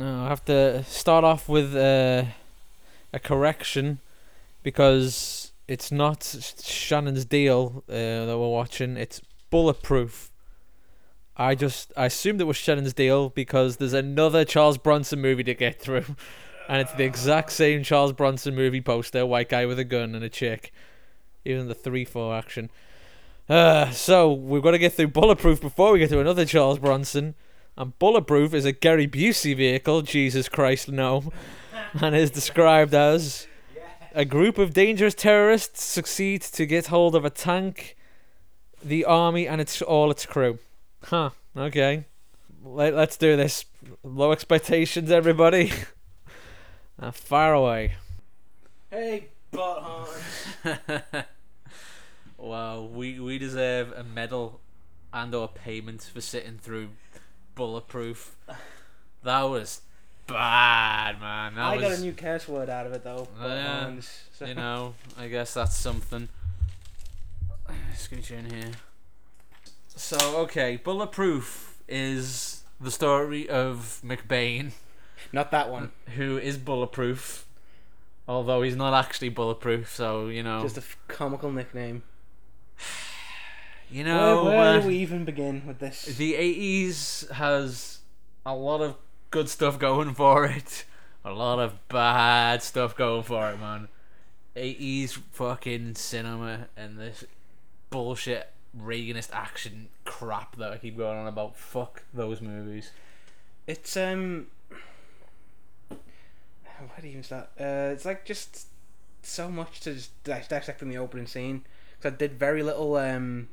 No, I have to start off with uh, a correction because it's not Shannon's deal uh, that we're watching. It's Bulletproof. I just I assumed it was Shannon's deal because there's another Charles Bronson movie to get through, and it's the exact same Charles Bronson movie poster: white guy with a gun and a chick, even the three four action. Uh, so we've got to get through Bulletproof before we get to another Charles Bronson. And Bulletproof is a Gary Busey vehicle. Jesus Christ, no, and is described as a group of dangerous terrorists succeed to get hold of a tank, the army, and its all its crew. Huh. Okay. Let, let's do this. Low expectations, everybody. uh, far away. Hey, butthorn. wow, we we deserve a medal and or payment for sitting through Bulletproof. That was bad, man. That I was, got a new curse word out of it though. Yeah. So- you know, I guess that's something. Scooch in here. So okay, Bulletproof is the story of McBain, Not that one. Uh, who is bulletproof, although he's not actually bulletproof. So you know, Just a f- comical nickname. you know, where where uh, do we even begin with this? the '80s has a lot of good stuff going for it, a lot of bad stuff going for it, man. '80s fucking cinema and this bullshit Reaganist action crap that I keep going on about. Fuck those movies. It's um. Where do you even start? Uh, it's like just so much to just dissect in the opening scene. Because I did very little um.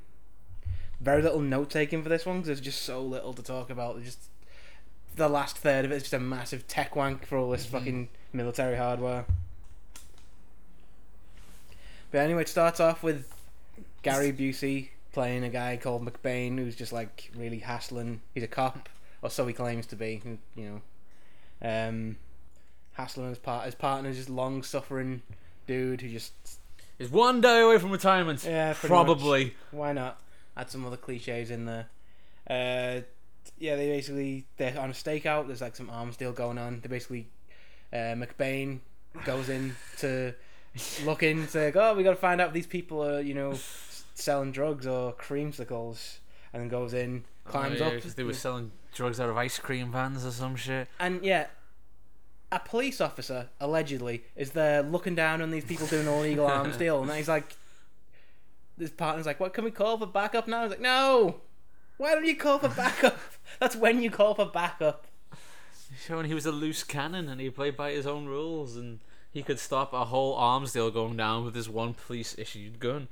Very little note taking for this one because there's just so little to talk about. There's just the last third of it is just a massive tech wank for all this Mhm. fucking military hardware. But anyway, it starts off with Gary Busey playing a guy called McBain who's just like really hassling. He's a cop, or so he claims to be. You know, um, hassling his part. His partner's just long suffering dude who just Is one day away from retirement. yeah Probably. why not add some other cliches in there. Uh yeah they basically they're on a stakeout there's like some arms deal going on. They basically uh mcbain goes in to look in to like, oh we gotta find out if these people are you know selling drugs or creamsicles and then goes in climbs oh, yeah, up. they were selling drugs out of ice cream vans or some shit. and yeah a police officer allegedly is there looking down on these people doing all illegal arms deal, and he's like, his partner's like, "What can we call for backup now?" He's like, "No, why don't you call for backup? That's when you call for backup." Showing he was a loose cannon and he played by his own rules and he could stop a whole arms deal going down with his one police issued gun.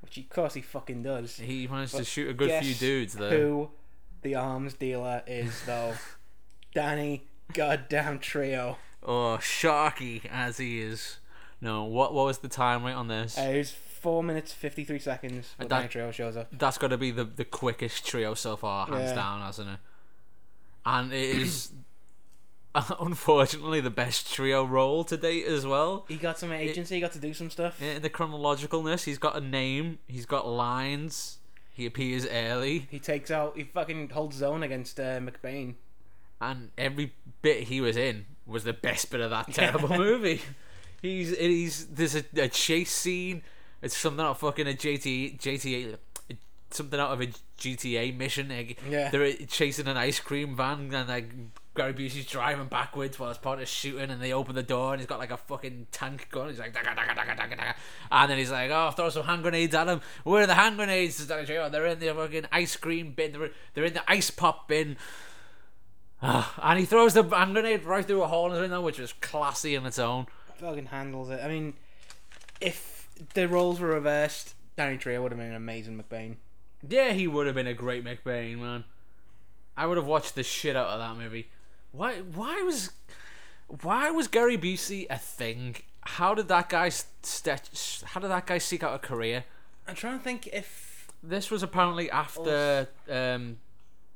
Which of course he fucking does. He managed to shoot a good few dudes though. Who the arms dealer is though? Danny goddamn Trejo. Oh, Sharky as he is. No, what what was the time right on this? Uh, it was four minutes fifty three seconds when that- Trejo shows up. That's got to be the the quickest Trejo so far, hands Yeah. down, hasn't it? And it is unfortunately the best Trejo role to date as well. He got some agency. He got to do some stuff. In the chronologicalness, he's got a name, he's got lines, he appears early, He takes out. He fucking holds zone against uh, McBain. and every bit he was in was the best bit of that terrible movie. He's he's there's a, a chase scene. It's something out of fucking a JT GTA, something out of a GTA mission. Like, Yeah. they're chasing an ice cream van and like Gary Busey's driving backwards while his partner's shooting and they open the door and he's got like a fucking tank gun. He's like daga, daga, daga, daga, daga. and then he's like, oh, throw some hand grenades at him. Where are the hand grenades? "Oh, They're in the fucking ice cream bin. They're they're in the ice pop bin. Ah, and he throws the hand grenade right through a hole in his window, which was classy in its own. Fucking handles it. I mean, if the roles were reversed, Danny Trejo would have been an amazing McBain. Yeah, he would have been a great McBain, man. I would have watched the shit out of that movie. Why? Why was? Why was Gary Busey a thing? How did that guy st- How did that guy seek out a career? I'm trying to think if This was apparently after um,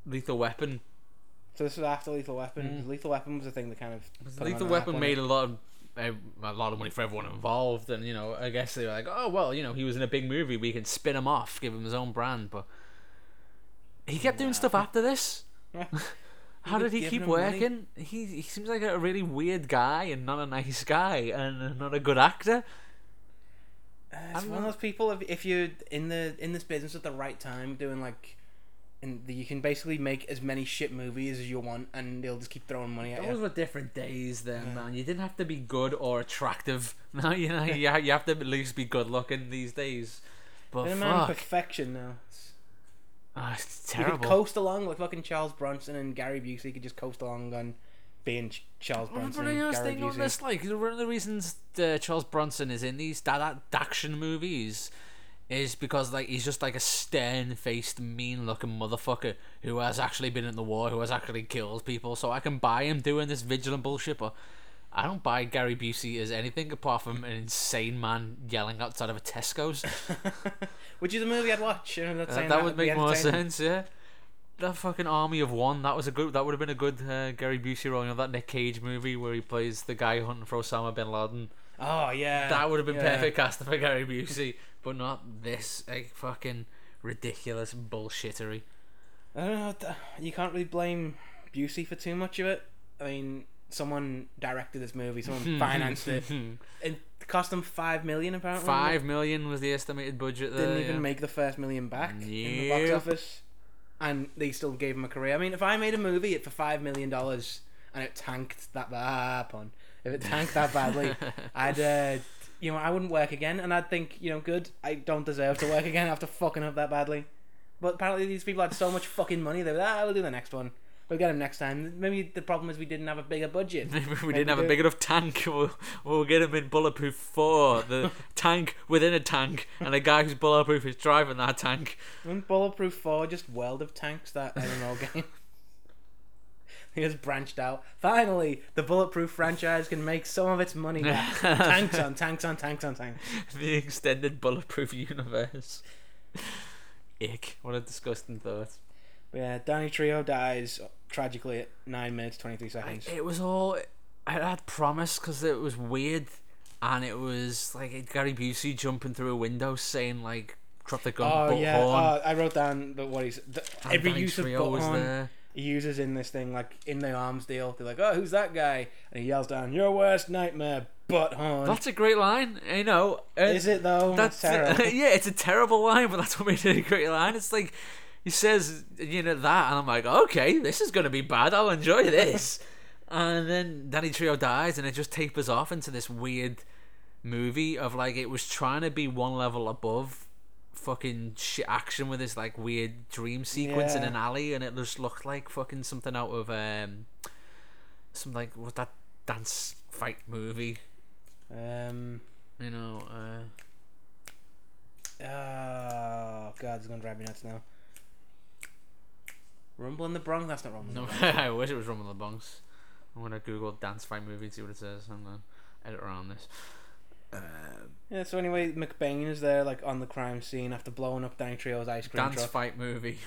Lethal Weapon. so. This was after Lethal Weapon. Mm. Lethal Weapon was the thing that kind of put him Lethal the Weapon map, made a lot of a, a lot of money for everyone involved, and you know, I guess they were like, oh well, you know, he was in a big movie, we can spin him off, give him his own brand, but he kept doing stuff after this. Yeah. How did he keep money. working? He he seems like a really weird guy and not a nice guy and not a good actor. Uh, it's I'm one of those people. If, if you're in the in this business at the right time, doing like, and you can basically make as many shit movies as you want, and they'll just keep throwing money at Those you. Those were different days then, Yeah. man. You didn't have to be good or attractive. Now you know you you have to at least be good looking these days. But They're man perfection now. It's, Ah, it's terrible. you could coast along like fucking Charles Bronson and Gary Busey could just coast along on being Charles Bronson but and I was Gary thinking on this, like one of the reasons uh, Charles Bronson is in these da- da- action movies is because like he's just like a stern-faced, mean-looking motherfucker who has actually been in the war, who has actually killed people. So I can buy him doing this vigilant bullshit, but I don't buy Gary Busey as anything apart from an insane man yelling outside of a Tesco's. Which is a movie I'd watch. You know, that's Uh, saying that would make more sense, yeah. That fucking army of one. That was a good. That would have been a good uh, Gary Busey role. You know that Nick Cage movie where he plays the guy hunting for Osama bin Laden. Oh yeah, That would have been yeah. perfect casting for Gary Busey, but not this like fucking ridiculous bullshittery. I don't know. You can't really blame Busey for too much of it. I mean, someone directed this movie, someone financed it. It cost them five million apparently. Five million was the estimated budget there. didn't even yeah. make the first million back in the box office, and they still gave him a career. I mean, if I made a movie for five million dollars and it tanked that bad, pun, if it tanked that badly, I'd, uh, you know, I wouldn't work again, and I'd think, you know, good, I don't deserve to work again after fucking up that badly. But apparently, these people had so much fucking money, they were like, ah, we'll do the next one. We'll get him next time. Maybe the problem is we didn't have a bigger budget. Maybe we Maybe didn't have a big enough tank. We'll, we'll get him in Bulletproof 4. The tank within a tank, and a guy who's bulletproof is driving that tank. Wasn't Bulletproof 4 just World of Tanks, that MMO game? He has branched out. Finally, the Bulletproof franchise can make some of its money back. tanks on tanks on tanks on tanks. the extended Bulletproof universe. Ick. What a disgusting thought. But yeah, Danny Trejo dies tragically at 9 minutes 23 Like, seconds. it was all. I had promise because it was weird, and it was like Gary Busey jumping through a window saying like, "Drop the gun, Oh butt yeah, horn." oh, I wrote down the, what he's the, every Danny use of Trejo was butthorn there. He uses in this thing, like in the arms deal. They're like, "Oh, who's that guy?" And he yells down, "Your worst nightmare, butthorn." That's a great line. I know. Uh, Is it though? That's terrible. yeah, it's a terrible line, but that's what made it a great line. It's like he says, you know that, and I'm like, okay, this is gonna be bad. I'll enjoy this. and then Danny Trejo dies, and it just tapers off into this weird movie of like it was trying to be one level above fucking shit action with this like weird dream sequence in an alley, and it just looked like fucking something out of um some like what that dance fight movie, um. you know. uh Oh god, it's gonna drive me nuts now. Rumble in the Bronx. That's not Rumble. No, Bronx. I wish it was Rumble in the Bronx. I'm gonna Google dance fight movie and see what it says. I'm gonna edit around this. Uh, Yeah. So anyway, McBain is there, like on the crime scene after blowing up Danny Trejo's ice cream dance truck, fight movie.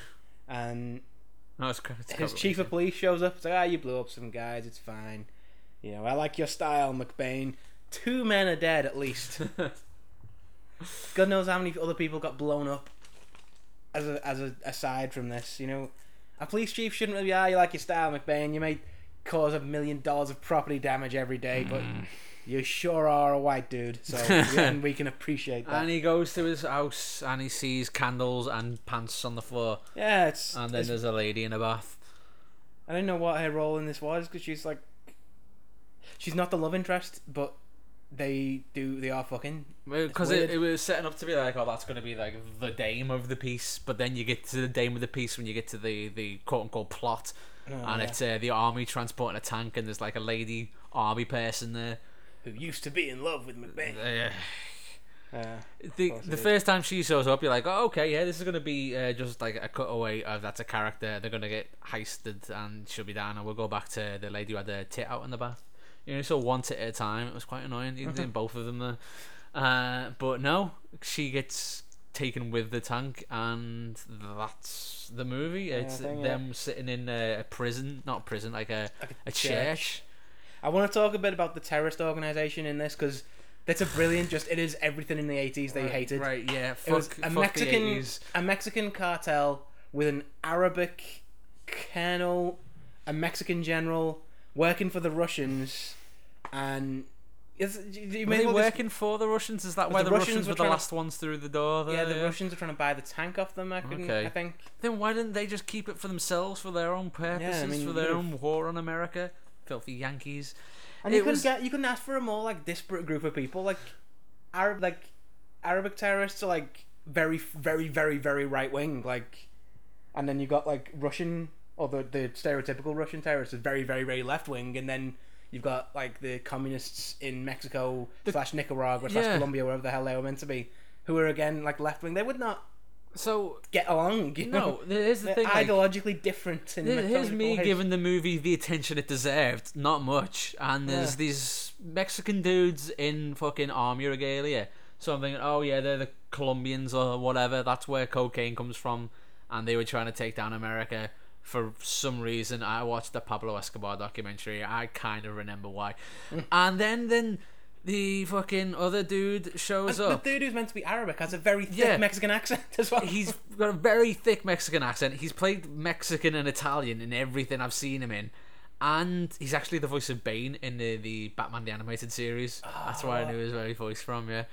and No, it's, it's his chief of police shows up. It's like, ah, you blew up some guys. It's fine. You know, I like your style, McBain. Two men are dead at least. God knows how many other people got blown up. As a as a aside from this, you know, a police chief shouldn't really. Ah, you like your style, McBain. You may cause a million dollars of property damage every day, but Mm. You sure are a white dude. So yeah, we can appreciate that. And he goes to his house and he sees candles and pants on the floor, yeah, it's. and then it's there's a lady in a bath. I don't know what her role in this was because she's like, she's not the love interest, but they do they are fucking. Because it, it was setting up to be like, oh, that's going to be like the dame of the piece, but then you get to the dame of the piece when you get to the, the quote unquote plot, Oh, and yeah. it's uh, the army transporting a tank, and there's like a lady army person there. Who used to be in love with McBain. Uh, Uh, the the first time she shows up, you're like, oh, okay, yeah, this is gonna be uh, just like a cutaway of that's a character. They're gonna get heisted and she'll be down, and we'll go back to the lady who had the tit out in the bath. You know, so one tit at a time. It was quite annoying. You did both of them there, uh, but no, she gets taken with the tank, and that's the movie. Yeah, it's I yeah. them sitting in a, a prison, not prison, like a like a church. I want to talk a bit about the terrorist organization in this because that's a brilliant. Just it is everything in the eighties they hated. Right? Yeah. It Fuck, was a fuck Mexican The 80s. a Mexican cartel with an Arabic colonel a Mexican general working for the Russians, and is, do you Were they working for the Russians? Is that why the the, Russians Russians were were the trying to- last ones through the door? yeah, the there? Russians are trying to buy the tank off them. I, Okay. I think. Then why didn't they just keep it for themselves, for their own purposes, mean, for their own war on America? Filthy Yankees. And you It couldn't was- get you couldn't ask for a more like disparate group of people. Like Arab like Arabic terrorists are like very very very very right wing. Like, and then you got like Russian or the the stereotypical Russian terrorists is very very very left wing, and then. You've got like the communists in Mexico slash Nicaragua slash Yeah. Colombia, wherever the hell they were meant to be, who are again like left wing. They would not So get along. You know? no, here's the They're thing. like, ideologically different. In Here- Here's me ways. giving the movie the attention it deserved. Not much. And there's Yeah. these Mexican dudes in fucking army regalia. So I'm thinking, oh yeah, they're the Colombians or whatever. That's where cocaine comes from. And they were trying to take down America. For some reason, I watched the Pablo Escobar documentary. I kind of remember why. Mm. and then, then the fucking other dude shows And up. the dude who's meant to be Arabic has a very thick Yeah. Mexican accent as well. He's got a very thick Mexican accent. He's played Mexican and Italian in everything I've seen him in. And he's actually the voice of Bane in the, the Batman the Animated Series. That's where I oh. knew his very voice from, yeah.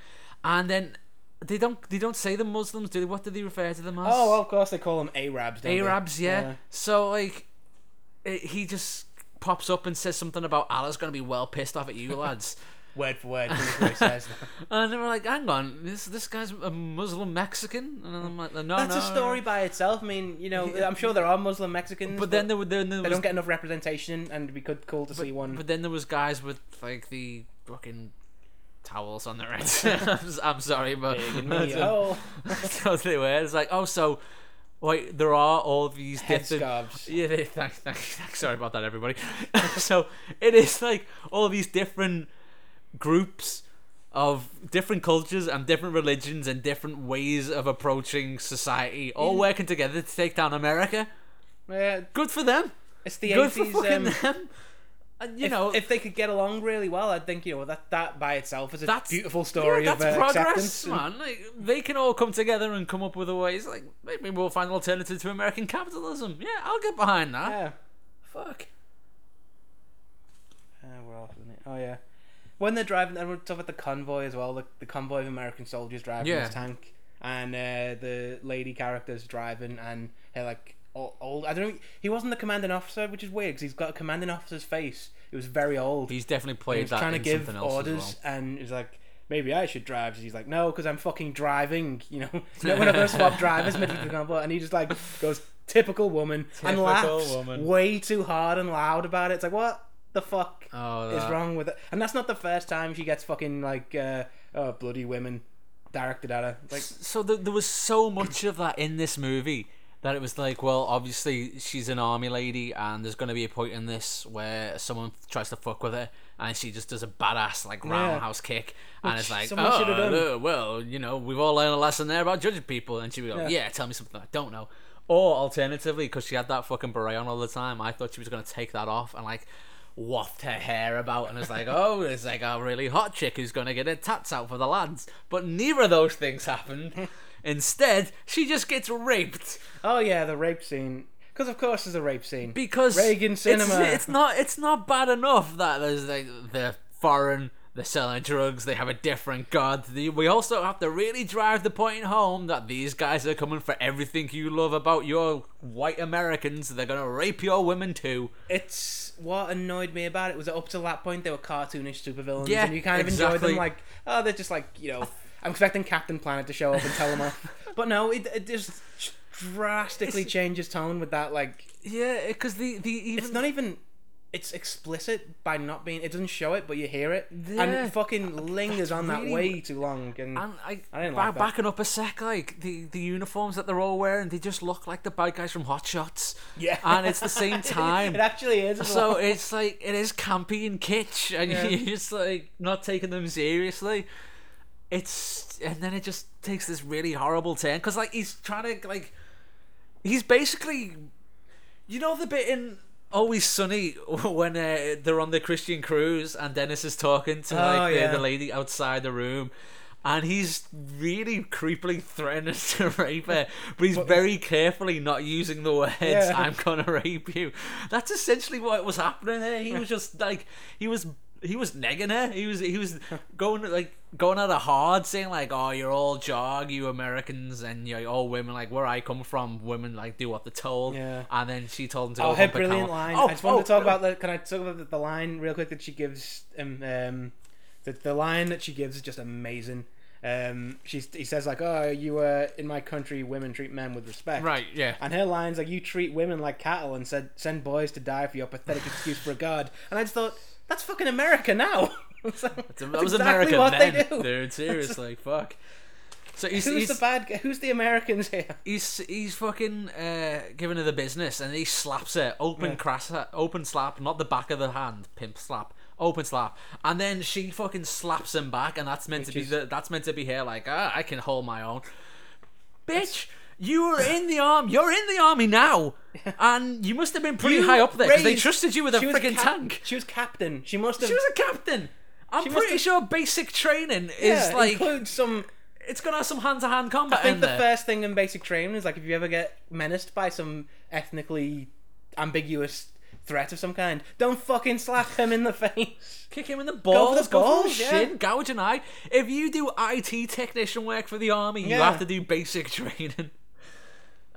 And then they don't they don't say the Muslims, do they? What do they refer to them as? Oh, well, of course they call them Arabs. Don't they? Arabs, yeah. So like, it, he just pops up and says something about Allah's gonna be well pissed off at you lads. Word for word, this is what he says. and they were like, "Hang on, this this guy's a Muslim Mexican," and I'm like, "No, That's no, a story by itself. I mean, you know, I'm sure there are Muslim Mexicans, But then there were then there they was don't get enough representation, and it'd be good, cool to see one. But then there was guys with like the fucking towels on their heads. I'm, s- I'm sorry, but Big and me, that's, oh, that's what they were. It's like, oh, so wait, there are all these different. headscarves. Yeah, thanks, thank, thank, thank, sorry about that, everybody. so it is like all these different groups of different cultures and different religions and different ways of approaching society, all working together to take down America. Yeah, Good for them. it's the Good for 80s. fucking Um, them. And you if, know, if they could get along really well, I'd think you know that that by itself is a That's- beautiful story yeah, of that's uh, progress, man. Like they can all come together and come up with a ways. Like maybe we'll find an alternative to American capitalism. Yeah, I'll get behind that. Yeah. Fuck. Uh, where else isn't it? Oh yeah. When they're driving, and we're talking about the convoy as well. The, the convoy of American soldiers driving Yeah. this tank, and uh, the lady characters driving, and they're like old, old. I don't know. He wasn't the commanding officer, which is weird because he's got a commanding officer's face. It was very old. He's definitely he played was that trying to give something else orders, as and he's like, maybe I should drive. He's like, no, because I'm fucking driving. You know, you know when I first swap drivers mid the convoy, and he just like goes typical woman and laughs woman. way too hard and loud about it. It's like what the fuck. Oh, is wrong with it? And that's not the first time she gets fucking like uh, oh bloody women directed at her. Like So th- there was so much of that in this movie that it was like, well, obviously she's an army lady, and there's going to be a point in this where someone tries to fuck with her, and she just does a badass like Yeah. roundhouse kick, and Which it's like, someone should have oh, well, you know, we've all learned a lesson there about judging people, and she would go, Yeah. yeah, tell me something I don't know. Or alternatively, because she had that fucking beret on all the time, I thought she was going to take that off and like waft her hair about, and it's like, oh, it's like a really hot chick who's going to get her tats out for the lads. But neither of those things happened. Instead, she just gets raped oh yeah, the rape scene. Because of course there's a rape scene. because Reagan cinema. It's, not. It's not bad enough that there's like they're foreign. They're selling drugs. They have a different god. We also have to really drive the point home that these guys are coming for everything you love about your white Americans. They're gonna rape your women too. It's what annoyed me about it was that up to that point they were cartoonish supervillains, Yeah, and you kind of enjoyed exactly. them. Like, oh, they're just like you know, I'm expecting Captain Planet to show up and tell them off, but no, it, it just drastically It's- changes tone with that. Like, Yeah, because the the even it's not even. It's explicit by not being. It doesn't show it, but you hear it, Yeah. and it fucking lingers on that really- way too long. And, And I, I didn't like that. backing up a sec, like the, the uniforms that they're all wearing, they just look like the bad guys from Hot Shots. yeah, and it's the same time. it actually is. So well. it's like it is campy and kitsch, and Yeah. you're just like not taking them seriously. It's and then it just takes this really horrible turn because like he's trying to like he's basically you know the bit in Always Sunny when uh, they're on the Christian cruise and Dennis is talking to Oh, like the, yeah. the lady outside the room. and he's really creepily threatening to rape her, but he's very carefully not using the words Yeah. "I'm gonna rape you." That's essentially what was happening there. He was just like he was he was negging her. He was he was going like going at her hard, saying like, "Oh, you're all jog, you Americans, and you're all women. Like where I come from, women like do what they're told." Yeah. And then she told him to Oh, her brilliant line. Oh, I just wanted oh, to talk oh. about the. Can I talk about the, line real quick that she gives? Um, um, the the line that she gives is just amazing. Um, she's he says like, "Oh, you uh, in my country, women treat men with respect." Right, yeah. And her lines like, "You treat women like cattle and said send boys to die for your pathetic excuse for a god." And I just thought that's fucking America now. So, That was exactly American what then, they do. dude. Seriously, fuck. So he's Who's he's, the bad guy? Who's the Americans here? he's he's fucking uh, giving her the business, and he slaps her open Yeah. crass, open slap, not the back of the hand, pimp slap, open slap, and then she fucking slaps him back, and that's meant Which to be is- the that's meant to be her like ah, I can hold my own, bitch. You were in the army. You're in the army now, and you must have been pretty You high up there because they raised- trusted you with a She was freaking cap- tank. She was captain. She must have. She was a captain. I'm She must pretty have- sure basic training yeah, is like includes some it's gonna have some hand to hand combat I think in the there. first thing in basic training is like if you ever get menaced by some ethnically ambiguous threat of some kind, don't fucking slap him in the face. Kick him in the balls, go for the balls, yeah. shin, gouge an eye. If you do IT technician work for the army, you Yeah. have to do basic training.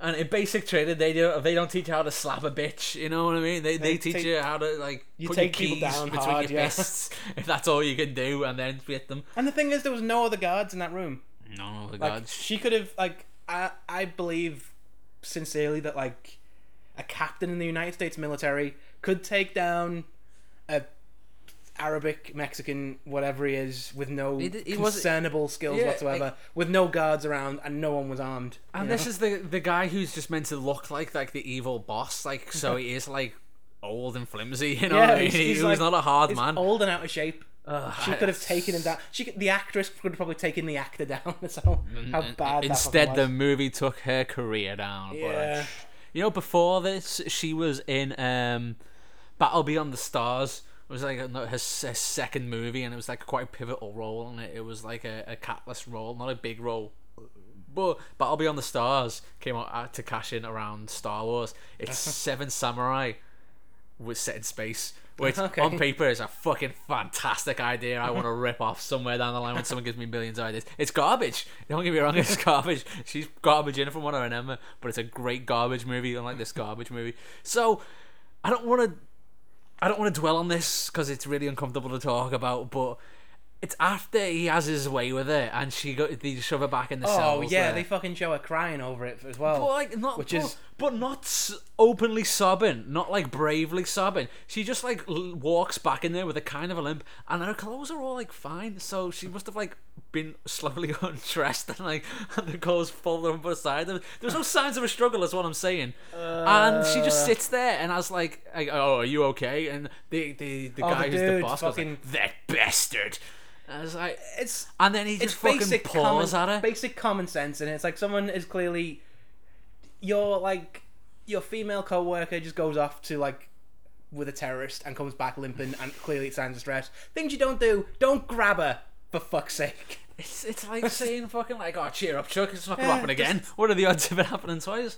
And in basic training, they do they don't teach you how to slap a bitch. You know what I mean? They they, They teach take- you how to like you put take your people keys down between hard, your yeah. fists if that's all you can do, and then hit them. And the thing is, there was no other guards in that room. No, the Like gods. she could have like I I believe sincerely that like a captain in the United States military could take down a Arabic, Mexican, whatever he is, with no He he skills Yeah, whatsoever, with no guards around and no one was armed. And this know? is the the guy who's just meant to look like like the evil boss, like so he is like old and flimsy. You know, Yeah, what I mean? he's- He- he's was like- not a hard He's man. old and out of shape. Ugh, She could have taken him down. She could, the actress could have probably taken the actor down. That's how, how And- bad. Instead, the movie took her career down. But, Yeah. you know, before this, she was in um, Battle Beyond the Stars. It was like a, her, her second movie, and it was like quite a pivotal role in it. It was like a, a catless role, not a big role. But Battle Beyond the Stars came out uh, to cash in around Star Wars. It's Seven Samurai was set in space, which Okay. on paper is a fucking fantastic idea. I want to rip off somewhere down the line when someone gives me millions of ideas. It's garbage. Don't get me wrong, it's garbage. She's garbage in it from what I remember, but it's a great garbage movie, unlike this garbage movie. So I don't want to. I don't want to dwell on this because it's really uncomfortable to talk about, but. It's after he has his way with it, and she got they shove her back in the cell. Oh cells. yeah, there. they fucking show her crying over it as well. But like not, Which but, is- but not openly sobbing, not like bravely sobbing. She just like l- walks back in there with a kind of a limp, and her clothes are all like fine. So she must have like been slowly undressed and like and the clothes fall up beside her. There's no signs of a struggle, is what I'm saying. and she just uh. sits there and I was like, "Oh, are you okay?" And the the the Oh, guy the who's the dude boss goes fucking- like, "That bastard." I was like, it's and then he just fucking basic paws common, at her. basic common sense, and it's like someone is clearly your like your female co-worker just goes off to like with a terrorist and comes back limping and clearly it signs of stress. Things you don't do, don't grab her for fuck's sake. It's it's like saying fucking like, oh, cheer up, Chuck. It's not gonna Yeah, happen again. What are the odds of it happening twice?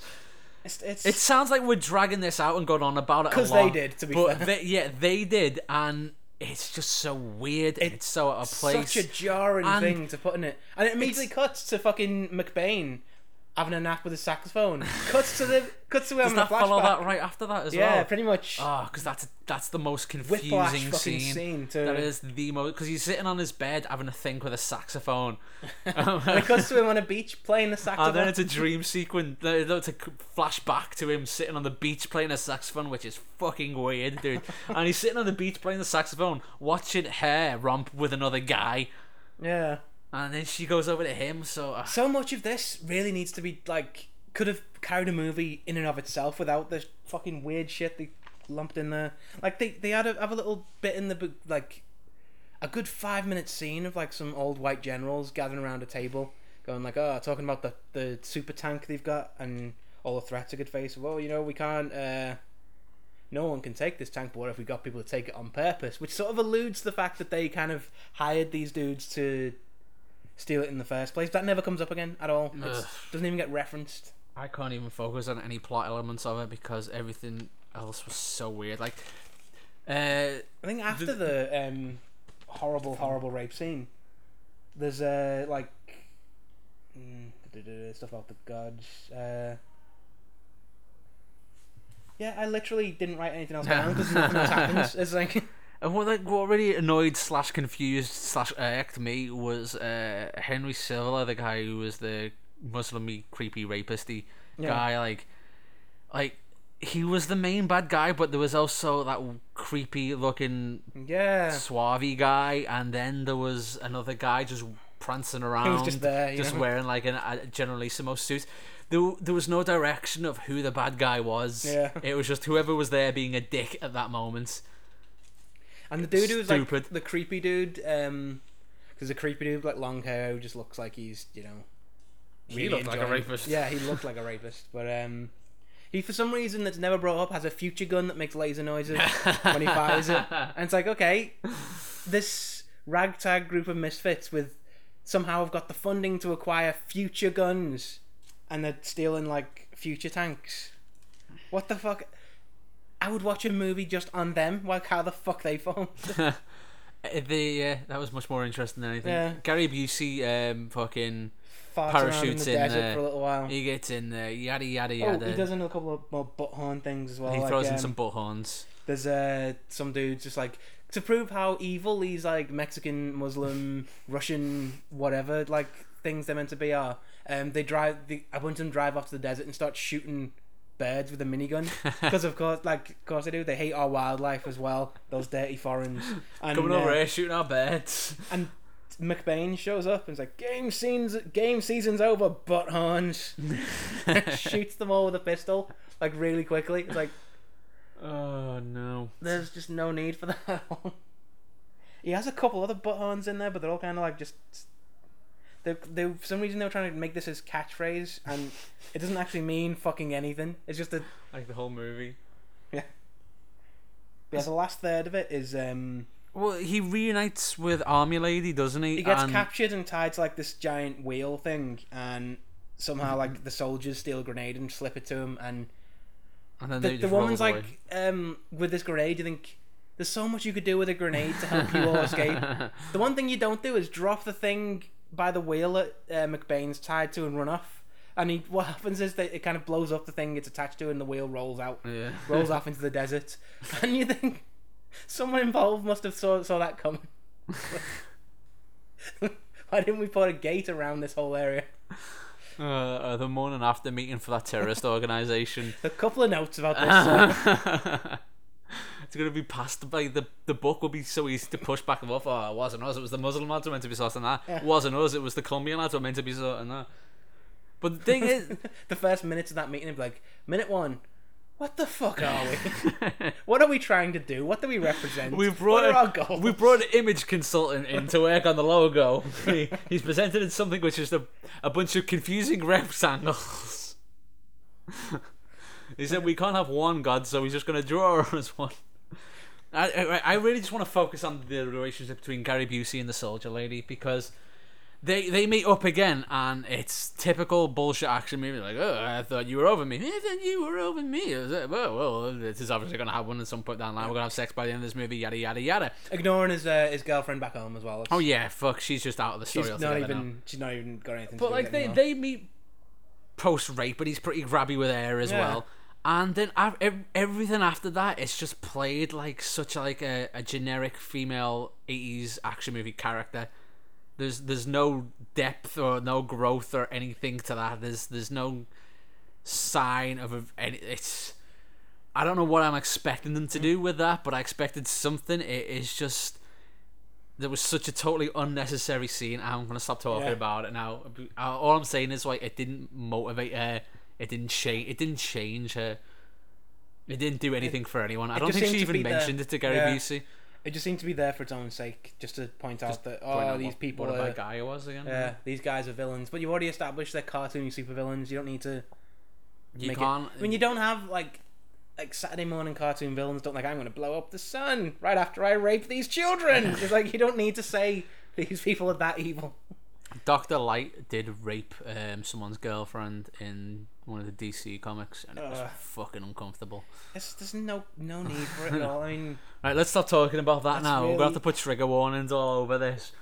It's it's, It sounds like we're dragging this out and going on about it because they did, to be but fair. They, yeah, they did, and it's just so weird. and it's so out of place. such a jarring And thing to put in it, and it immediately cuts to fucking McBain having a nap with a saxophone. cuts to the cuts to him Does that follow that right after that as Yeah, well? Yeah, pretty much. Ah, oh, because that's that's the most confusing scene. scene to- That is the most because he's sitting on his bed having a think with a saxophone. and it cuts to him on a beach playing the saxophone. And then it's a dream sequence. It's a flashback to him sitting on the beach playing a saxophone, which is fucking weird, dude. and he's sitting on the beach playing the saxophone, watching her romp with another guy. yeah. And then she goes over to him. So uh, So much of this really needs to be like could have carried a movie in and of itself without this fucking weird shit they lumped in there. Like they they had a, have a little bit in the like a good five minute scene of like some old white generals gathering around a table, going like, oh, talking about the the super tank they've got and all the threats it could face. Well, you know, we can't. uh no one can take this tank, but what if we got people to take it on purpose? Which sort of alludes to the fact that they kind of hired these dudes to steal it in the first place. That never comes up again at all. It doesn't even get referenced. I can't even focus on any plot elements of it because everything else was so weird. Like, uh, I think after the um, horrible, horrible rape scene, there's uh, like mm, stuff about the gods. Uh, yeah, I literally didn't write anything else down because nothing else happens. It's like and what like what really annoyed slash confused slash irked me was uh Henry Silva, the guy who was the Muslim creepy rapisty Yeah. guy. Like, like he was the main bad guy, but there was also that creepy looking yeah, suave guy, and then there was another guy just prancing around, just there, just know? wearing like an, a generalissimo suit. There, there was no direction of who the bad guy was. Yeah. It was just whoever was there being a dick at that moment. And the dude who's like the creepy dude, um, because the creepy dude like long hair who just looks like he's you know. He looked like a rapist. Yeah, he looked like a rapist, but um. He, for some reason that's never brought up, has a future gun that makes laser noises when he fires it. And it's like, okay, this ragtag group of misfits with somehow have got the funding to acquire future guns and they're stealing like future tanks. What the fuck? I would watch a movie just on them, like how the fuck they formed. Uh, the yeah, that was much more interesting than anything. Yeah. Gary Busey, um, fucking, Farts around in Parachutes the in, desert uh, for a little while. he gets in there, yada yada oh, he does a couple of more butthorn things as well. he like, throws in um, some butt horns. There's uh, some dudes just like to prove how evil these like Mexican, Muslim, Russian, whatever like things they're meant to be are. Um, they drive the a bunch of them drive off to the desert and start shooting birds with a minigun because of course, like of course they do. They hate our wildlife as well. Those dirty foreigners. And, Coming uh, over here shooting our birds and McBain shows up and is like, "Game scenes, game season's over, butt horns." Shoots them all with a pistol, like really quickly. It's like Oh no. there's just no need for that. he has a couple other butt horns in there, but they're all kind of like just. They, they, for some reason, they were trying to make this his catchphrase, and it doesn't actually mean fucking anything. It's just a. Like the whole movie. Yeah, Yeah. the last third of it is um, Well, he reunites with Army Lady, doesn't he? he gets And- captured and tied to like this giant wheel thing, and somehow like the soldiers steal a grenade and slip it to him, and and then the, the just roll woman's away. like, um, with this grenade, you think there's so much you could do with a grenade to help you all escape. The one thing you don't do is drop the thing by the wheel that uh, McBain's tied to and run off. And he, what happens is that it kind of blows up the thing it's attached to, and the wheel rolls out, yeah. rolls off into the desert. And you think someone involved must have saw saw that coming. Why didn't we put a gate around this whole area? Uh, uh, the morning after meeting for that terrorist organization. A couple of notes about this. It's gonna be passed by the the book will be so easy to push back and off. Oh, it wasn't us. It was the Muslim lads who were meant to be sorting that. Yeah. It wasn't us. It was the Colombian lads who were meant to be sorting that. But the thing is, the first minutes of that meeting, it'd be like, minute one, what the fuck are we? what are we trying to do? What do we represent? we what brought our a, we brought an image consultant in to work on the logo. He- He's presented in something which is a, a bunch of confusing rectangles. he said we can't have one god, so he's just going to draw us one. I, I I really just want to focus on the relationship between Gary Busey and the soldier lady because they they meet up again and it's typical bullshit action movie like oh I thought you were over me I thought you were over me it? well well this is obviously gonna happen at some point down the line we're gonna have sex by the end of this movie yada yada yada Ignoring his uh, his girlfriend back home as well. It's- oh yeah fuck she's just out of the story she's not now. even she's not even got anything. But like they anymore. they meet post rape, but he's pretty grabby with her as Yeah. well. And then everything after that, it's just played like such like a, a generic female '80s action movie character. There's there's no depth or no growth or anything to that. There's there's no sign of a, any. It's I don't know what I'm expecting them to do with that, but I expected something. It is just there was such a totally unnecessary scene. I'm gonna stop talking Yeah. about it now. Uh, All I'm saying is like it didn't motivate her. It didn't change. It didn't change her. It didn't do anything for anyone. I don't think she even be there. mentioned it to Gary Yeah. Busey. It just seemed to be there for its own sake, just to point out that oh out these what- people what a are bad guy was again. yeah these guys are villains. But you've already established they're cartoony supervillains. You don't need to you make can't. it. I mean, you don't have like like Saturday morning cartoon villains. Don't like I'm going to blow up the sun right after I rape these children. it's like you don't need to say these people are that evil. Doctor Light did rape um, someone's girlfriend in one of the DC comics, and it was Ugh. fucking uncomfortable. There's, there's no no need for it at all. I mean, Right, let's stop talking about that That's now. We're gonna have to put trigger warnings all over this.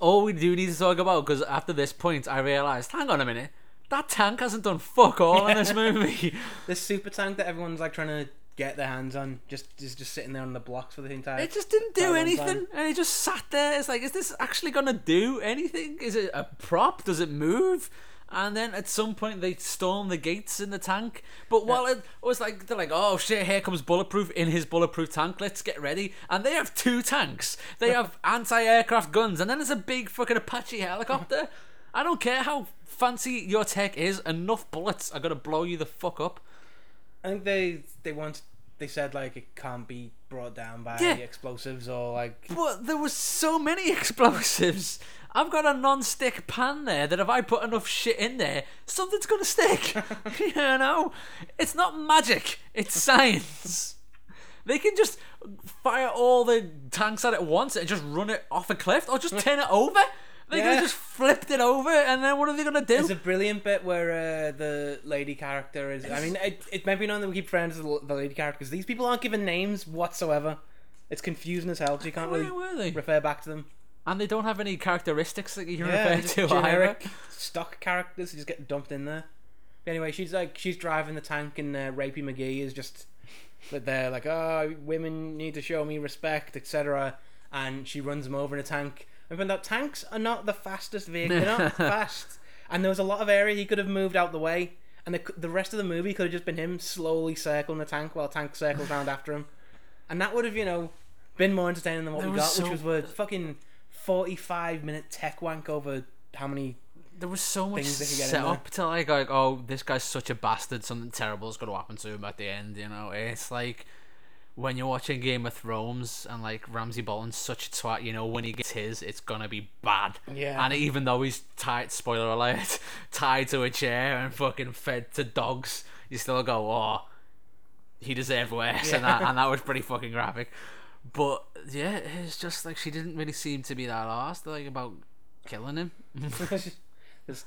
all we do need to talk about, because after this point, I realised, hang on a minute, that tank hasn't done fuck all in this movie. this super tank that everyone's like trying to get their hands on just is just sitting there on the blocks for the entire. It just didn't do anything, time. and it just sat there. It's like, is this actually gonna do anything? Is it a prop? Does it move? And then at some point they storm the gates in the tank. But while it was like they're like, oh shit, here comes bulletproof in his bulletproof tank. Let's get ready. And they have two tanks. They have anti-aircraft guns, and then there's a big fucking Apache helicopter. I don't care how fancy your tech is. Enough bullets are gonna blow you the fuck up. I think they they want they said like it can't be brought down by Yeah. explosives or like But there was so many explosives. I've got a non-stick pan there that if I put enough shit in there, something's gonna stick. you know, it's not magic; it's science. They can just fire all the tanks at it once and just run it off a cliff, or just turn it over. They could Yeah. have just flipped it over, and then what are they gonna do? There's a brilliant bit where uh, the lady character is. I mean, it, it may be known that we keep friends with the the lady character because these people aren't given names whatsoever. It's confusing as hell, so you can't really were they? refer back to them. And they don't have any characteristics that you can Yeah, refer just to either. generic stock characters who just get dumped in there. But anyway, she's like she's driving the tank, and uh, Rapey McGee is just that they're like, oh, women need to show me respect, etc. And she runs him over in a tank. I found out tanks are not the fastest vehicle; they're not fast. And there was a lot of area he could have moved out the way, and the the rest of the movie could have just been him slowly circling the tank while tank circles around after him, and that would have you know been more entertaining than what There we got, so- which was a fucking forty-five minute tech wank over how many There was so much things they could get set up to like, like, oh, this guy's such a bastard. Something terrible is going to happen to him at the end. You know, it's like when you're watching Game of Thrones and like Ramsay Bolton's such a twat. You know, when he gets his, it's gonna be bad. Yeah. And even though he's tied, spoiler alert, tied to a chair and fucking fed to dogs, you still go, oh, he deserved worse, and that and that was pretty fucking graphic. But yeah, it's just like she didn't really seem to be that arsed like about killing him. just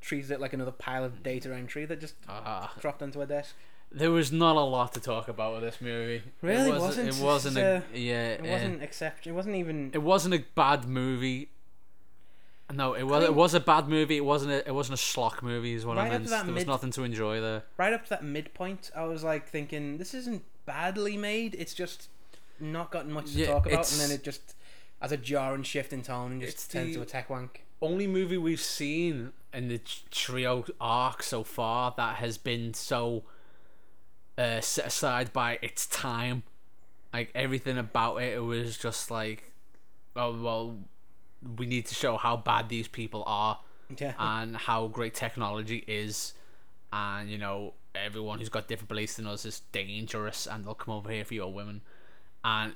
treats it like another pile of data entry that just Ah. dropped onto her desk. There was not a lot to talk about with this movie. Really? it wasn't. Wasn't? It wasn't a Uh, yeah. It wasn't exception. It wasn't even. It wasn't a bad movie. No, it was. mean- it was a bad movie. It wasn't. A, it wasn't a schlock movie. Is what Right I meant. There was nothing to enjoy there. Right up to that midpoint, I was like thinking, this isn't badly made. It's just not got much to Yeah, talk about, and then it just has a jarring shift in tone and just turns to a tech wank. Only movie we've seen in the Trejo arc so far that has been so uh, set aside by its time. Like everything about it, it was just like, oh well, we need to show how bad these people are. Yeah. and how great technology is and you know everyone who's got different beliefs than us is dangerous and they'll come over here for your women and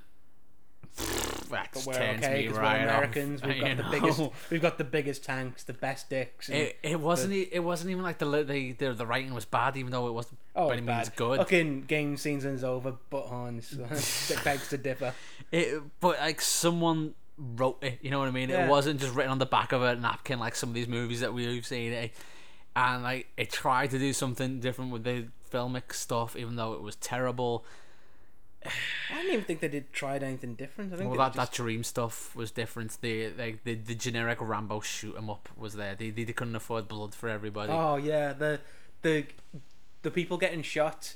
that but we're okay because right we're Americans. off, We've got you the know? biggest. We've got the biggest tanks, the best dicks. it, it wasn't e- it wasn't even like the the, the the writing was bad even though it wasn't oh, by any bad. means good Fucking game season's over. Butt horns. Begs to differ. it, but like someone wrote it you know what I mean Yeah. it wasn't just written on the back of a napkin like some of these movies that we've seen it and like it tried to do something different with the filmic stuff even though it was terrible I didn't even think they did tried anything different. I think Well, that, just, that dream stuff was different. The like the, the generic Rambo shoot 'em up was there. They, they they couldn't afford blood for everybody. Oh yeah, the the the people getting shot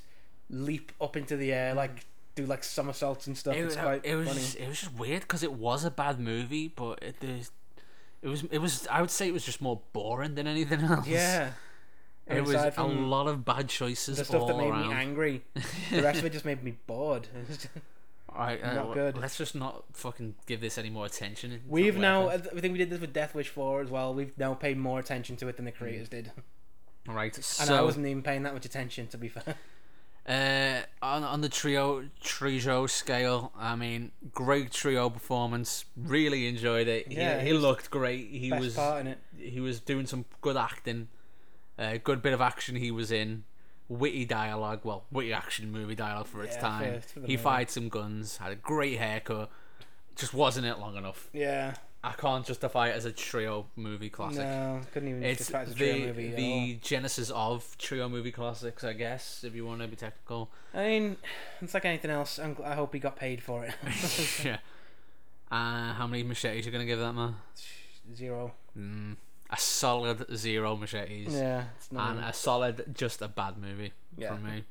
leap up into the air mm. like do like somersaults and stuff. it, it's was- quite it was funny. just, it was just weird because it was a bad movie, but it it was it was I would say it was just more boring than anything else. yeah. It was a lot of bad choices the stuff all that made around. me angry. the rest of it just made me bored. Alright, uh, not good. Let's just not fucking give this any more attention. We've now. I think we did this with Death Wish 4 as well. We've now paid more attention to it than the creators did. right. And I wasn't even paying that much attention, to be fair. Uh, on on the Trejo Trejo scale, I mean, great Trejo performance. Really enjoyed it. Yeah, he, he looked great. He Best was part in it. he was doing some good acting. A good bit of action he was in. Witty dialogue, well, witty action movie dialogue for its Yeah, time. for- for he movie. fired some guns, had a great haircut. Just wasn't it long enough. Yeah. I can't justify it as a Trejo movie classic. No, couldn't even. It's justify it as a the Trejo movie at the genesis of Trejo movie classics, I guess, if you want to be technical. I mean, it's like anything else. I hope he got paid for it. yeah. Uh, how many machetes are you gonna give that man? Zero. Mm, a solid zero machetes. Yeah, it's not. and a solid, just a bad movie Yeah. from me.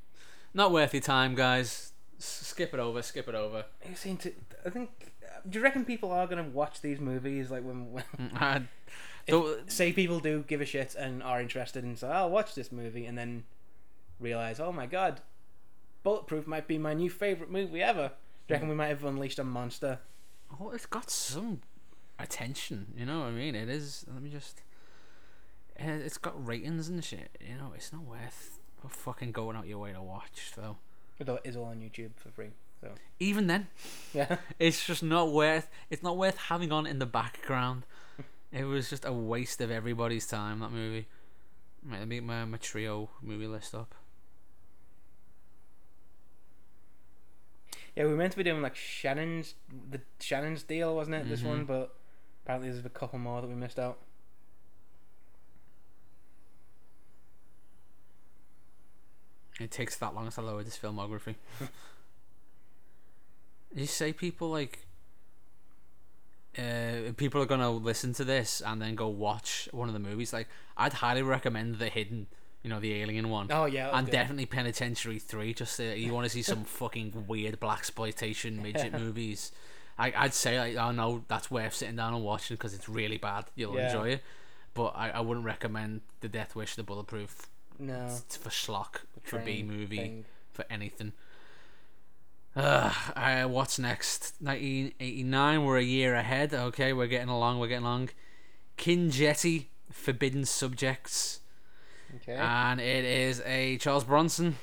Not worth your time, guys. S- skip it over. Skip it over. You seem to. I think. Uh, do you reckon people are gonna watch these movies like when, when mm, I don't- say people do give a shit and are interested and say, "I'll watch this movie," and then realize, "Oh my god, Bulletproof might be my new favorite movie ever." Do you reckon we might have unleashed a monster? oh, it's got some attention. You know what I mean? It is. Let me just. It's got ratings and shit. You know, it's not worth fucking going out your way to watch. though. Although it is all on YouTube for free. So even then, yeah, it's just not worth. It's not worth having on in the background. It was just a waste of everybody's time. That movie. Right, let me get my, my Trejo movie list up. yeah, we were meant to be doing like Shannon's the Shannon's deal, wasn't it? This Mhm. one, but apparently there's a couple more that we missed out. It takes that long to load this filmography. you say people like uh, people are gonna listen to this and then go watch one of the movies. Like, I'd highly recommend the hidden, you know, the alien one, Oh yeah, and good. definitely Penitentiary Three. Just uh, you want to see some fucking weird black exploitation midget movies. I, I'd say like, oh no, that's worth sitting down and watching because it's really bad. You'll Yeah. enjoy it, but I, I wouldn't recommend the Death Wish, the Bulletproof no it's for schlock for B movie, thing. for anything. Uh, uh, what's next? 1989. We're a year ahead. Okay, we're getting along. We're getting along. Kinjite, Forbidden Subjects, Okay. and it is a Charles Bronson.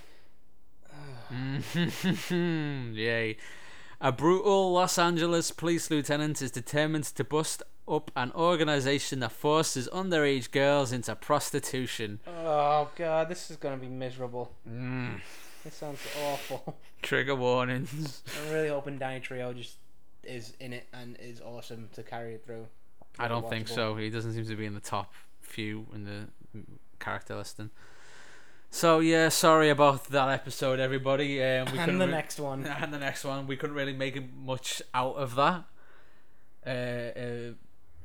Yay. A brutal Los Angeles police lieutenant is determined to bust up an organization that forces underage girls into prostitution. oh god, this is gonna be miserable. Mm. This sounds awful. Trigger warnings. I'm really hoping Danny Trejo just is in it and is awesome to carry it through. I don't think so. He doesn't seem to be in the top few in the mm, character listing. So yeah, sorry about that episode, everybody. Um, we and the re- next one. and the next one, we couldn't really make much out of that. Uh, uh,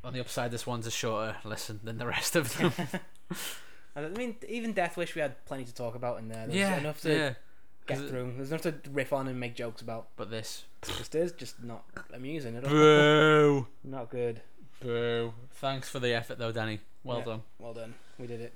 on the upside, this one's a shorter listen than the rest of them. I mean, even Death Wish, we had plenty to talk about in there. There's yeah, enough to yeah. get through. There's enough to riff on and make jokes about. But this, Just is just not amusing at all. boo, Not good. boo. Thanks for the effort, though, Danny. Well Yeah. done. Well done. We did it.